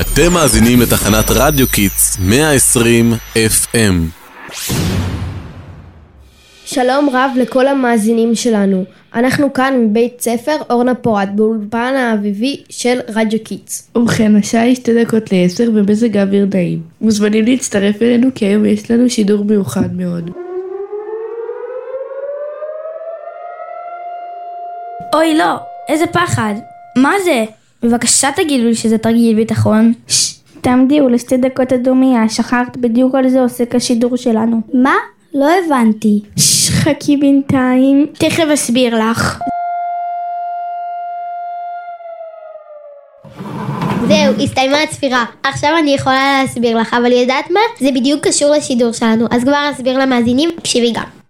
אתם מאזינים לתחנת רדיו קידס 120 FM. שלום רב לכל המאזינים שלנו. אנחנו כאן מבית ספר אורנה פורת באולפן האביבי של רדיו קידס. ובכן, השעה היא שתי דקות לעשר במזג האוויר נעים. מוזמנים להצטרף אלינו כי היום יש לנו שידור מיוחד מאוד. אוי לא, איזה פחד. מה זה? בבקשה תגידו לי שזה תרגיל ביטחון. ששש, תעמדיו לשתי דקות אדומיה, שכחת בדיוק על זה עוסק השידור שלנו. מה? לא הבנתי. ששש, חכי בינתיים, תכף אסביר לך. זהו, הסתיימה הצפירה. עכשיו אני יכולה להסביר לך, אבל יודעת מה? זה בדיוק קשור לשידור שלנו, אז כבר אסביר למאזינים, תקשיבי גם.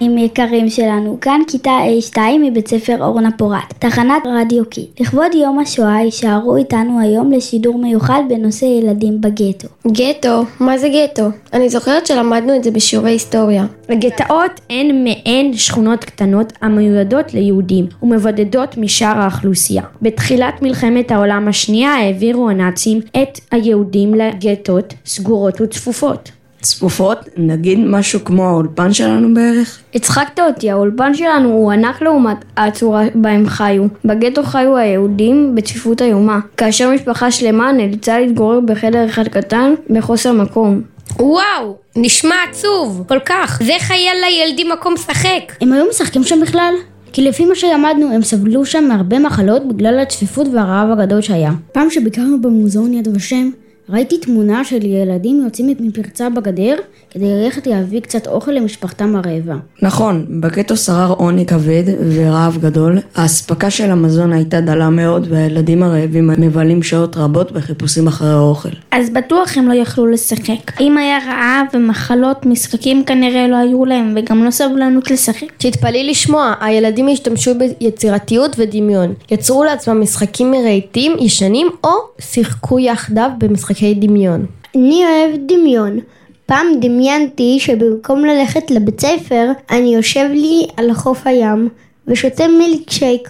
עם יקרים שלנו, כאן כיתה A2 מבית ספר אורנה פורת, תחנת רדיו קי. לכבוד יום השואה יישארו איתנו היום לשידור מיוחד בנושא ילדים בגטו. גטו? מה זה גטו? אני זוכרת שלמדנו את זה בשיעורי היסטוריה. הגטאות הן מעין שכונות קטנות המיועדות ליהודים ומבודדות משאר האוכלוסייה. בתחילת מלחמת העולם השנייה העבירו הנאצים את היהודים לגטות סגורות וצפופות. צפופות, נגיד משהו כמו האולפן שלנו בערך? הצחקת אותי, האולפן שלנו הוא ענק לעומת הצורה בה הם חיו. בגטו חיו היהודים בצפיפות איומה, כאשר משפחה שלמה נאלצה להתגורר בחדר אחד קטן בחוסר מקום. וואו, נשמע עצוב, כל כך. זה חייל לילדים מקום לשחק. הם היו משחקים שם בכלל? כי לפי מה שלמדנו, הם סבלו שם מהרבה מחלות בגלל הצפיפות והרעב הגדול שהיה. פעם שביקרנו במוזיאון יד ושם, ראיתי תמונה של ילדים יוצאים מפרצה בגדר כדי ללכת להביא קצת אוכל למשפחתם הרעבה. נכון, בגטו שרר עוני כבד ורעב גדול, האספקה של המזון הייתה דלה מאוד והילדים הרעבים מבלים שעות רבות בחיפושים אחרי האוכל. אז בטוח הם לא יכלו לשחק. אם היה רעב ומחלות, משחקים כנראה לא היו להם, וגם לא סבלנות לשחק. תתפלאי לשמוע, הילדים השתמשו ביצירתיות ודמיון. יצרו לעצמם משחקים מרהיטים, ישנים, או שיחקו יחדיו במשחקי דמיון. אני אוהב דמיון. פעם דמיינתי שבמקום ללכת לבית ספר, אני יושב לי על חוף הים ושותה מילקשייק.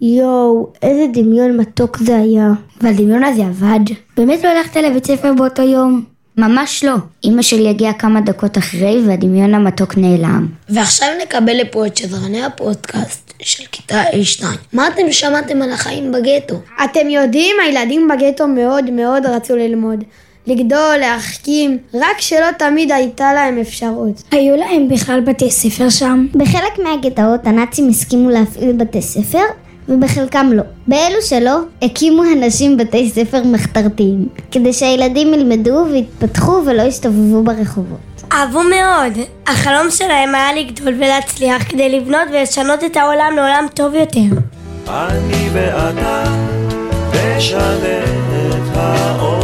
יואו, איזה דמיון מתוק זה היה. והדמיון הזה עבד. באמת לא הלכת לבית ספר באותו יום? ממש לא. אמא שלי הגיעה כמה דקות אחרי והדמיון המתוק נעלם. ועכשיו נקבל לפה את שדרני הפודקאסט של כיתה A2. מה אתם שמעתם על החיים בגטו? אתם יודעים, הילדים בגטו מאוד מאוד רצו ללמוד. לגדול, להחכים, רק שלא תמיד הייתה להם אפשרות. היו להם בכלל בתי ספר שם? בחלק מהגטאות הנאצים הסכימו להפעיל בתי ספר, ובחלקם לא. באלו שלא, הקימו אנשים בתי ספר מחתרתיים, כדי שהילדים ילמדו ויתפתחו ולא יסתובבו ברחובות. אהבו מאוד. החלום שלהם היה לגדול ולהצליח כדי לבנות ולשנות את העולם לעולם טוב יותר. אני ואתה נשנה את העולם.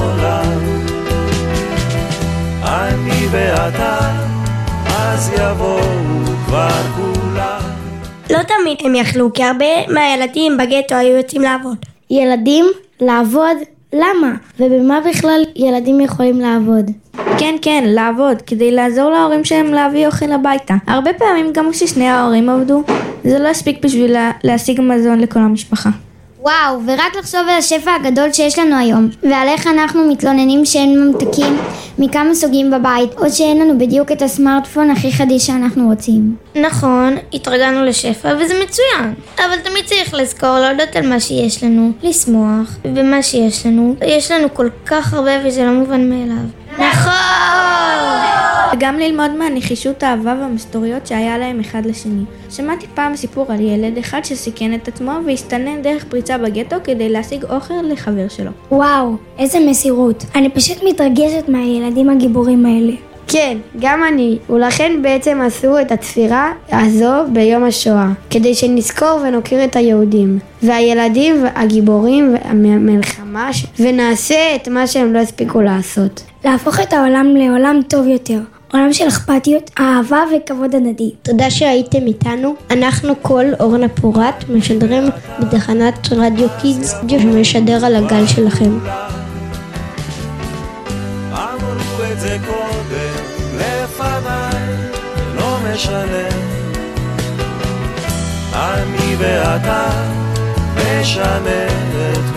תמיד הם יכלו, כי הרבה מהילדים בגטו היו יוצאים לעבוד. ילדים? לעבוד? למה? ובמה בכלל ילדים יכולים לעבוד? כן, כן, לעבוד, כדי לעזור להורים שלהם להביא אוכל הביתה. הרבה פעמים גם כששני ההורים עבדו, זה לא הספיק בשביל לה, להשיג מזון לכל המשפחה. וואו, ורק לחשוב על השפע הגדול שיש לנו היום, ועל איך אנחנו מתלוננים שאין ממתקים מכמה סוגים בבית, או שאין לנו בדיוק את הסמארטפון הכי חדיש שאנחנו רוצים. נכון, התרגלנו לשפע וזה מצוין. אבל תמיד צריך לזכור להודות על מה שיש לנו, לשמוח במה שיש לנו. יש לנו כל כך הרבה וזה לא מובן מאליו. נכון! וגם ללמוד מהנחישות האהבה והמסתוריות שהיה להם אחד לשני. שמעתי פעם סיפור על ילד אחד שסיכן את עצמו והסתנן דרך פריצה בגטו כדי להשיג אוכל לחבר שלו. וואו, איזה מסירות. אני פשוט מתרגשת מהילדים הגיבורים האלה. כן, גם אני, ולכן בעצם עשו את הצפירה הזו ביום השואה, כדי שנזכור ונוקיר את היהודים, והילדים הגיבורים מהמלחמה, ונעשה את מה שהם לא הספיקו לעשות. להפוך את העולם לעולם טוב יותר. עולם של אכפתיות, אהבה וכבוד הדדי. תודה שהייתם איתנו, אנחנו כל אורנה פורת משדרים בתחנת רדיו קידס שמשדר על הגל שלכם. אמרו את זה קודם לפניי, לא משנה. אני ואתה נשנה את